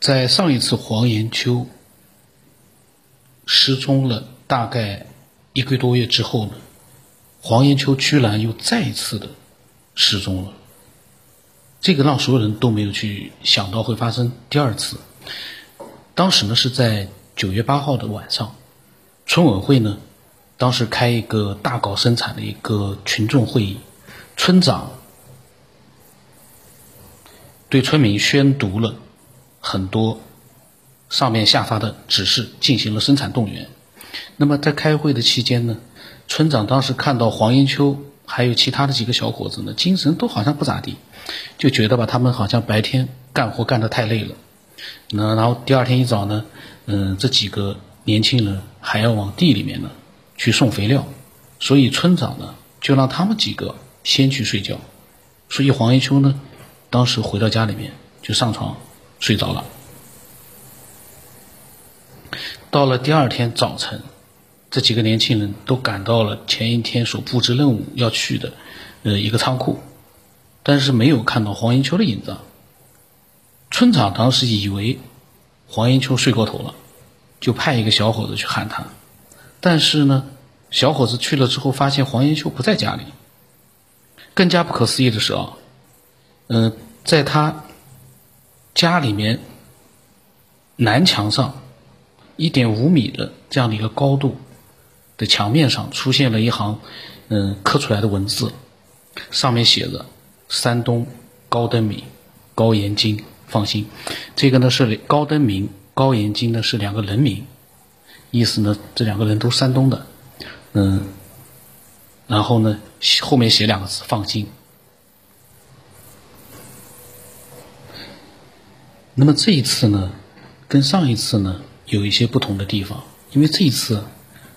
在上一次黄延秋失踪了大概一个多月之后呢，黄延秋居然又再一次的失踪了。这个让所有人都没有去想到会发生第二次。当时呢是在九月八号的晚上，村委会呢当时开一个大搞生产的一个群众会议，村长对村民宣读了。很多上面下发的指示进行了生产动员。那么在开会的期间呢，村长当时看到黄延秋还有其他的几个小伙子呢，精神都好像不咋地，就觉得吧，他们好像白天干活干得太累了。那然后第二天一早呢，嗯，这几个年轻人还要往地里面呢去送肥料，所以村长呢就让他们几个先去睡觉。所以黄延秋呢，当时回到家里面就上床。睡着了。到了第二天早晨，这几个年轻人都赶到了前一天所布置任务要去的呃一个仓库，但是没有看到黄延秋的影子。村长当时以为黄延秋睡过头了，就派一个小伙子去喊他，但是呢，小伙子去了之后发现黄延秋不在家里。更加不可思议的是啊，嗯，在他。家里面南墙上一点五米的这样的一个高度的墙面上出现了一行嗯刻出来的文字，上面写着“山东高登明高延金放心”，这个呢是高登明高延金呢是两个人名，意思呢这两个人都山东的，嗯，然后呢后面写两个字“放心”。那么这一次呢，跟上一次呢有一些不同的地方，因为这一次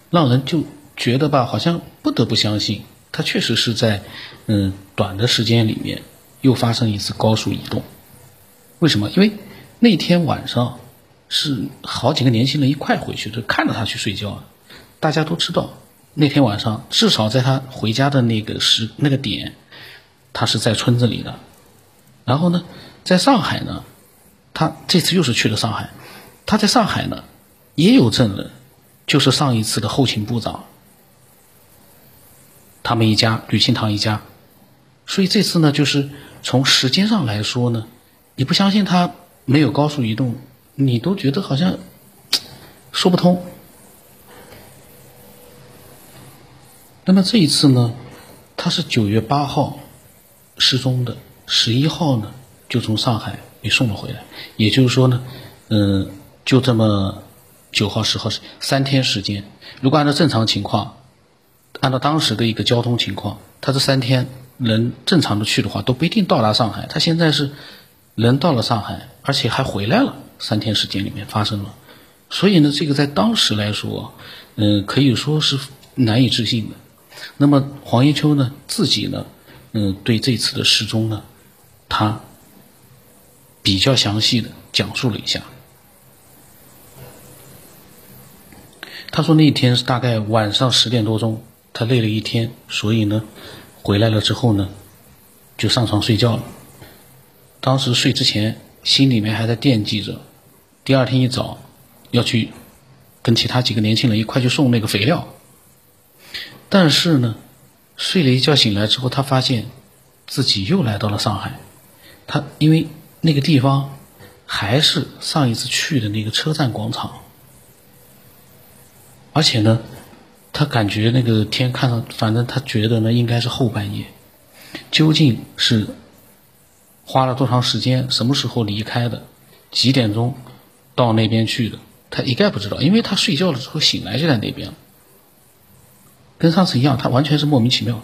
让人就觉得吧，好像不得不相信，它确实是在嗯短的时间里面又发生一次高速移动。为什么？因为那天晚上是好几个年轻人一块回去就，看着他去睡觉。大家都知道，那天晚上至少在他回家的那个时那个点，他是在村子里的。然后呢，在上海呢。他这次又是去了上海，他在上海呢，也有证人，就是上一次的后勤部长，他们一家吕庆堂一家，所以这次呢，就是从时间上来说呢，你不相信他没有高速移动，你都觉得好像说不通。那么这一次呢，他是九月八号失踪的，十一号呢就从上海。被送了回来，也就是说呢，嗯，就这么九号、十号三天时间。如果按照正常情况，按照当时的一个交通情况，他这三天能正常的去的话，都不一定到达上海。他现在是人到了上海，而且还回来了，三天时间里面发生了。所以呢，这个在当时来说，嗯，可以说是难以置信的。那么黄一秋呢，自己呢，嗯，对这次的失踪呢，他。比较详细的讲述了一下，他说那天是大概晚上十点多钟，他累了一天，所以呢，回来了之后呢，就上床睡觉了。当时睡之前，心里面还在惦记着，第二天一早要去跟其他几个年轻人一块去送那个肥料。但是呢，睡了一觉醒来之后，他发现自己又来到了上海，他因为。那个地方还是上一次去的那个车站广场，而且呢，他感觉那个天看上，反正他觉得呢应该是后半夜。究竟是花了多长时间，什么时候离开的，几点钟到那边去的，他一概不知道，因为他睡觉了之后醒来就在那边跟上次一样，他完全是莫名其妙。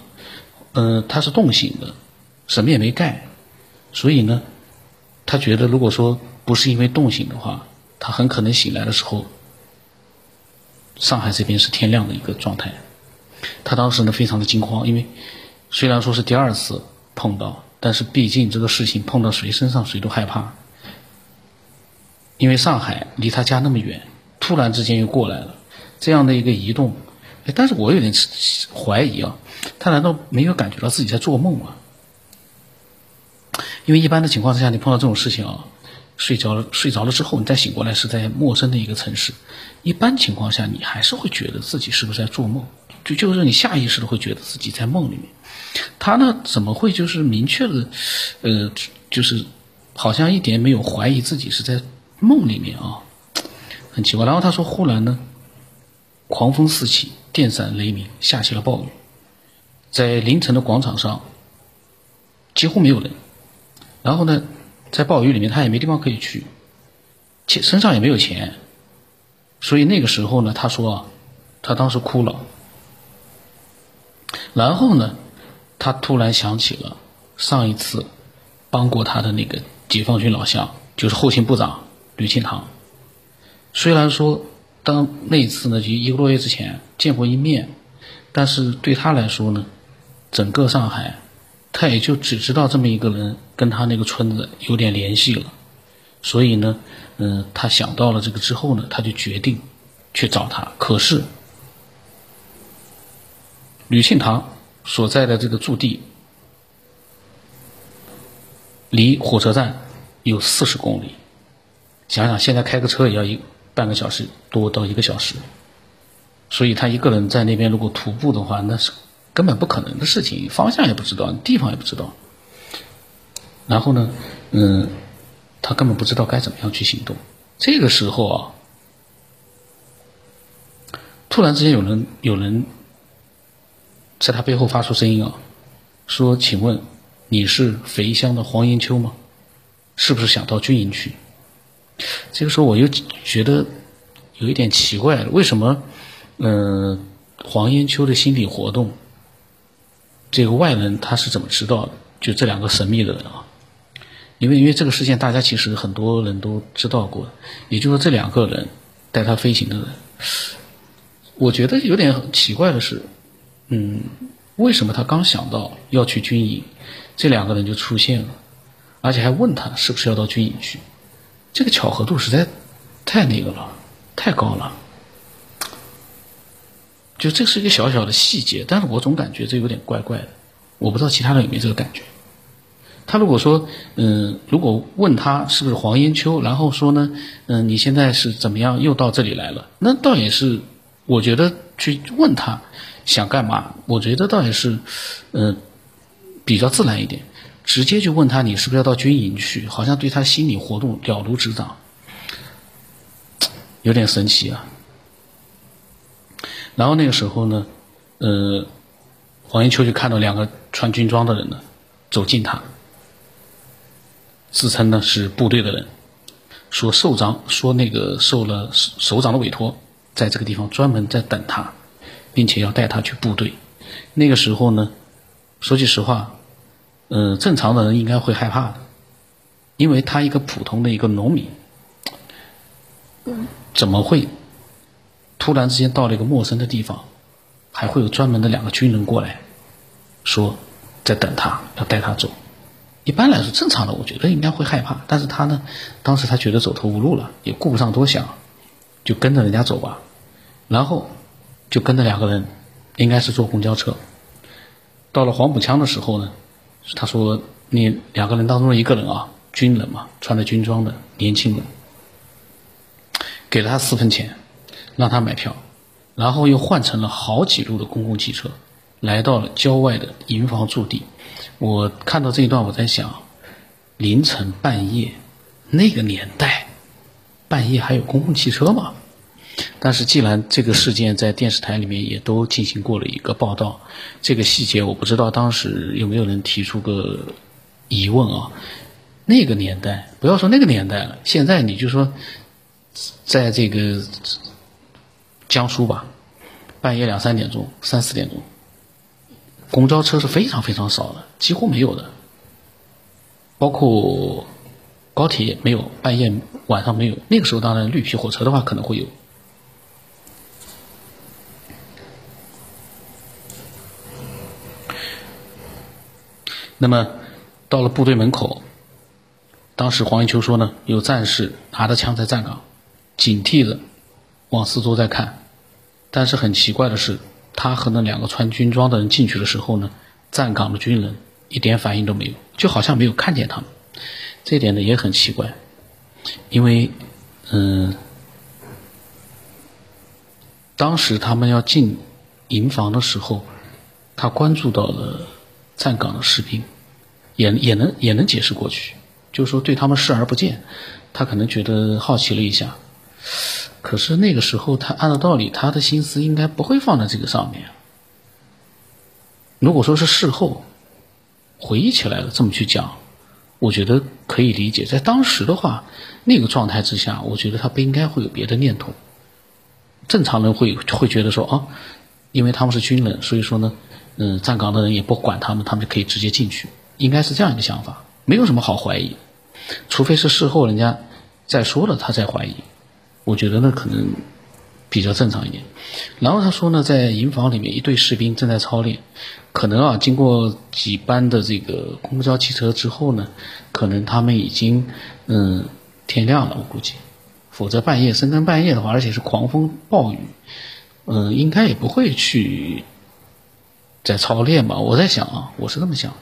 嗯，他是冻醒的，什么也没盖，所以呢。他觉得，如果说不是因为冻醒的话，他很可能醒来的时候，上海这边是天亮的一个状态。他当时呢非常的惊慌，因为虽然说是第二次碰到，但是毕竟这个事情碰到谁身上谁都害怕。因为上海离他家那么远，突然之间又过来了这样的一个移动，但是我有点怀疑啊，他难道没有感觉到自己在做梦吗？因为一般的情况之下，你碰到这种事情啊，睡着了，睡着了之后，你再醒过来是在陌生的一个城市。一般情况下，你还是会觉得自己是不是在做梦？就就是你下意识的会觉得自己在梦里面。他呢，怎么会就是明确的，呃，就是好像一点没有怀疑自己是在梦里面啊？很奇怪。然后他说，忽然呢，狂风四起，电闪雷鸣，下起了暴雨，在凌晨的广场上几乎没有人。然后呢？在暴雨里面，他也没地方可以去，钱身上也没有钱，所以那个时候呢，他说，他当时哭了。然后呢，他突然想起了上一次帮过他的那个解放军老乡，就是后勤部长吕庆堂。虽然说当那一次呢，就一个多月之前见过一面，但是对他来说呢，整个上海。他也就只知道这么一个人跟他那个村子有点联系了，所以呢，嗯，他想到了这个之后呢，他就决定去找他。可是，吕庆堂所在的这个驻地离火车站有四十公里，想想现在开个车也要一半个小时多到一个小时，所以他一个人在那边如果徒步的话，那是。根本不可能的事情，方向也不知道，地方也不知道。然后呢，嗯，他根本不知道该怎么样去行动。这个时候啊，突然之间有人有人在他背后发出声音啊，说：“请问你是肥乡的黄延秋吗？是不是想到军营去？”这个时候我又觉得有一点奇怪了，为什么？嗯，黄延秋的心理活动。这个外人他是怎么知道的？就这两个神秘的人啊，因为因为这个事件大家其实很多人都知道过，也就是说这两个人带他飞行的人，我觉得有点奇怪的是，嗯，为什么他刚想到要去军营，这两个人就出现了，而且还问他是不是要到军营去，这个巧合度实在太那个了，太高了。就这是一个小小的细节，但是我总感觉这有点怪怪的，我不知道其他人有没有这个感觉。他如果说，嗯，如果问他是不是黄延秋，然后说呢，嗯，你现在是怎么样又到这里来了？那倒也是，我觉得去问他想干嘛，我觉得倒也是，嗯，比较自然一点。直接就问他你是不是要到军营去，好像对他心理活动了如指掌，有点神奇啊。然后那个时候呢，呃，黄延秋就看到两个穿军装的人呢，走近他，自称呢是部队的人，说首长说那个受了首长的委托，在这个地方专门在等他，并且要带他去部队。那个时候呢，说句实话，呃，正常的人应该会害怕的，因为他一个普通的一个农民，怎么会？突然之间到了一个陌生的地方，还会有专门的两个军人过来，说在等他，要带他走。一般来说，正常的我觉得应该会害怕，但是他呢，当时他觉得走投无路了，也顾不上多想，就跟着人家走吧。然后就跟着两个人，应该是坐公交车。到了黄浦江的时候呢，他说：“你两个人当中的一个人啊，军人嘛，穿着军装的年轻人，给了他四分钱。”让他买票，然后又换成了好几路的公共汽车，来到了郊外的营房驻地。我看到这一段，我在想，凌晨半夜，那个年代，半夜还有公共汽车吗？但是既然这个事件在电视台里面也都进行过了一个报道，这个细节我不知道当时有没有人提出个疑问啊？那个年代，不要说那个年代了，现在你就说，在这个。江苏吧，半夜两三点钟、三四点钟，公交车是非常非常少的，几乎没有的。包括高铁也没有，半夜晚上没有。那个时候当然绿皮火车的话可能会有。那么到了部队门口，当时黄延秋说呢，有战士拿着枪在站岗，警惕着往四周在看。但是很奇怪的是，他和那两个穿军装的人进去的时候呢，站岗的军人一点反应都没有，就好像没有看见他们。这点呢也很奇怪。因为，嗯，当时他们要进营房的时候，他关注到了站岗的士兵，也也能也能解释过去，就是说对他们视而不见，他可能觉得好奇了一下，可是那个时候他按照道理，他的心思应该不会放在这个上面。如果说是事后回忆起来了这么去讲，我觉得可以理解。在当时的话，那个状态之下，我觉得他不应该会有别的念头。正常人会会觉得说啊，因为他们是军人，所以说呢，嗯，站岗的人也不管他们，他们就可以直接进去，应该是这样一个想法，没有什么好怀疑。除非是事后人家再说了，他再怀疑。我觉得呢，可能。比较正常一点，然后他说呢，在营房里面，一队士兵正在操练，可能啊，经过几班的这个公交汽车之后呢，可能他们已经嗯天亮了，我估计，否则半夜深更半夜的话，而且是狂风暴雨，嗯，应该也不会去在操练吧？我在想啊，我是这么想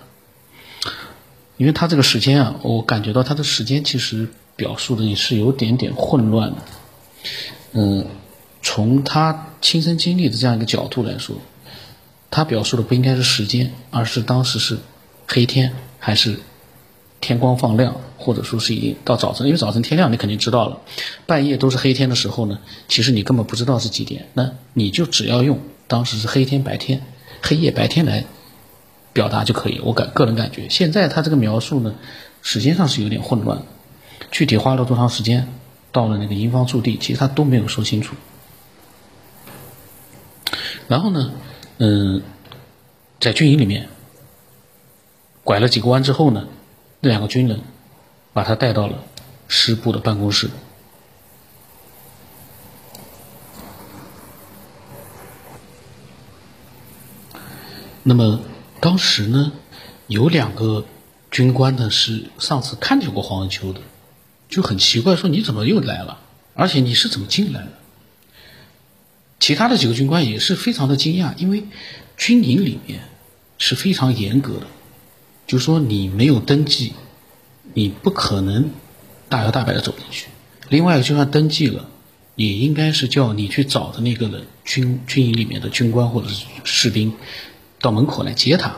的，因为他这个时间啊，我感觉到他的时间其实表述的也是有点点混乱的，嗯。从他亲身经历的这样一个角度来说，他表述的不应该是时间，而是当时是黑天还是天光放亮，或者说是已经到早晨。因为早晨天亮你肯定知道了，半夜都是黑天的时候呢，其实你根本不知道是几点。那你就只要用当时是黑天白天、黑夜白天来表达就可以。我感个人感觉，现在他这个描述呢，时间上是有点混乱，具体花了多长时间，到了那个营房驻地，其实他都没有说清楚。然后呢，嗯，在军营里面拐了几个弯之后呢，那两个军人把他带到了师部的办公室。那么当时呢，有两个军官呢是上次看见过黄文秋的，就很奇怪，说你怎么又来了？而且你是怎么进来的？其他的几个军官也是非常的惊讶，因为军营里面是非常严格的，就说你没有登记，你不可能大摇大摆的走进去。另外，就算登记了，也应该是叫你去找的那个人，军军营里面的军官或者是士兵到门口来接他。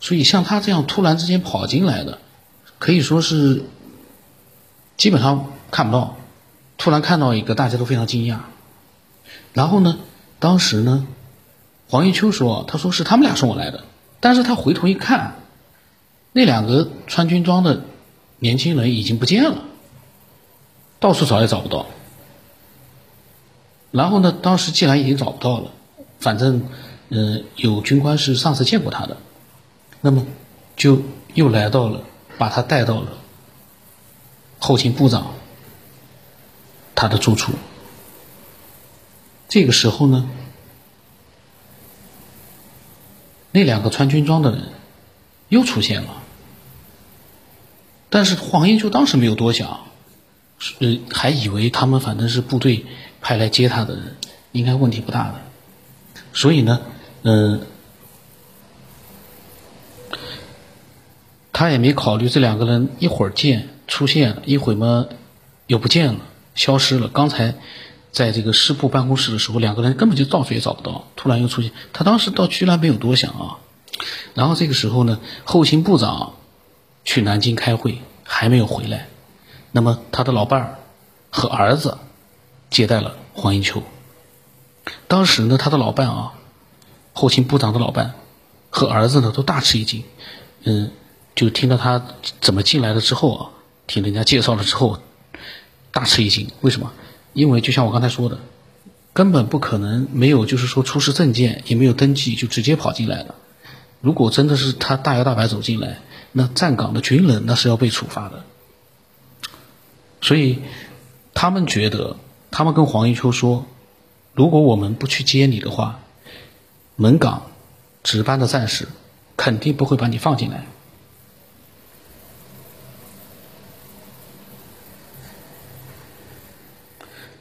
所以，像他这样突然之间跑进来的，可以说是基本上看不到。突然看到一个，大家都非常惊讶。然后呢，当时呢，黄玉秋说：“他说是他们俩送我来的。”但是他回头一看，那两个穿军装的年轻人已经不见了，到处找也找不到。然后呢，当时既然已经找不到了，反正，嗯，有军官是上次见过他的，那么就又来到了，把他带到了后勤部长他的住处。这个时候呢，那两个穿军装的人又出现了，但是黄英就当时没有多想，呃，还以为他们反正是部队派来接他的人，应该问题不大的，所以呢，嗯，他也没考虑这两个人一会儿见出现，一会儿嘛又不见了，消失了，刚才。在这个师部办公室的时候，两个人根本就到处也找不到，突然又出现。他当时倒居然没有多想啊。然后这个时候呢，后勤部长去南京开会，还没有回来。那么他的老伴儿和儿子接待了黄英秋。当时呢，他的老伴啊，后勤部长的老伴和儿子呢都大吃一惊。嗯，就听到他怎么进来了之后啊，听人家介绍了之后，大吃一惊。为什么？因为就像我刚才说的，根本不可能没有，就是说出示证件也没有登记就直接跑进来了。如果真的是他大摇大摆走进来，那站岗的军人那是要被处罚的。所以他们觉得，他们跟黄一秋说，如果我们不去接你的话，门岗值班的战士肯定不会把你放进来。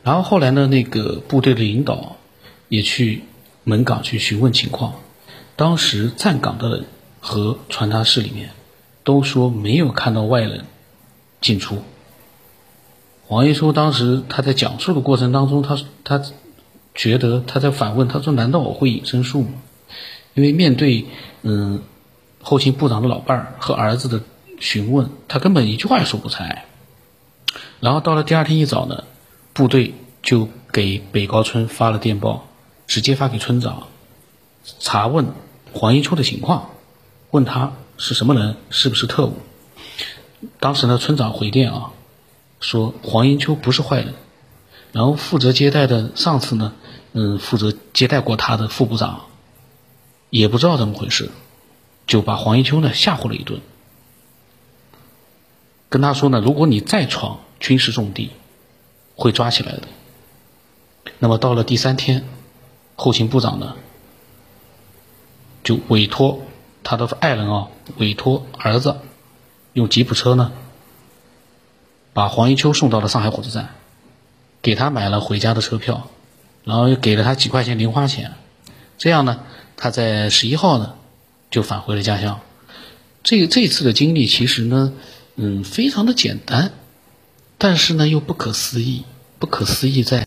然后后来呢，那个部队的领导也去门岗去询问情况。当时站岗的人和传达室里面都说没有看到外人进出。黄一秋当时他在讲述的过程当中，他他觉得他在反问，他说：“难道我会隐身术吗？”因为面对嗯后勤部长的老伴儿和儿子的询问，他根本一句话也说不出来。然后到了第二天一早呢，部队就给北高村发了电报，直接发给村长，查问黄一秋的情况，问他是什么人，是不是特务。当时呢，村长回电啊，说黄英秋不是坏人。然后负责接待的上次呢，嗯，负责接待过他的副部长，也不知道怎么回事，就把黄英秋呢吓唬了一顿，跟他说呢，如果你再闯军事重地，会抓起来的。那么到了第三天，后勤部长呢，就委托他的爱人啊，委托儿子用吉普车呢，把黄一秋送到了上海火车站。给他买了回家的车票，然后又给了他几块钱零花钱，这样呢，他在十一号呢就返回了家乡。这这次的经历其实呢，嗯，非常的简单，但是呢又不可思议。不可思议在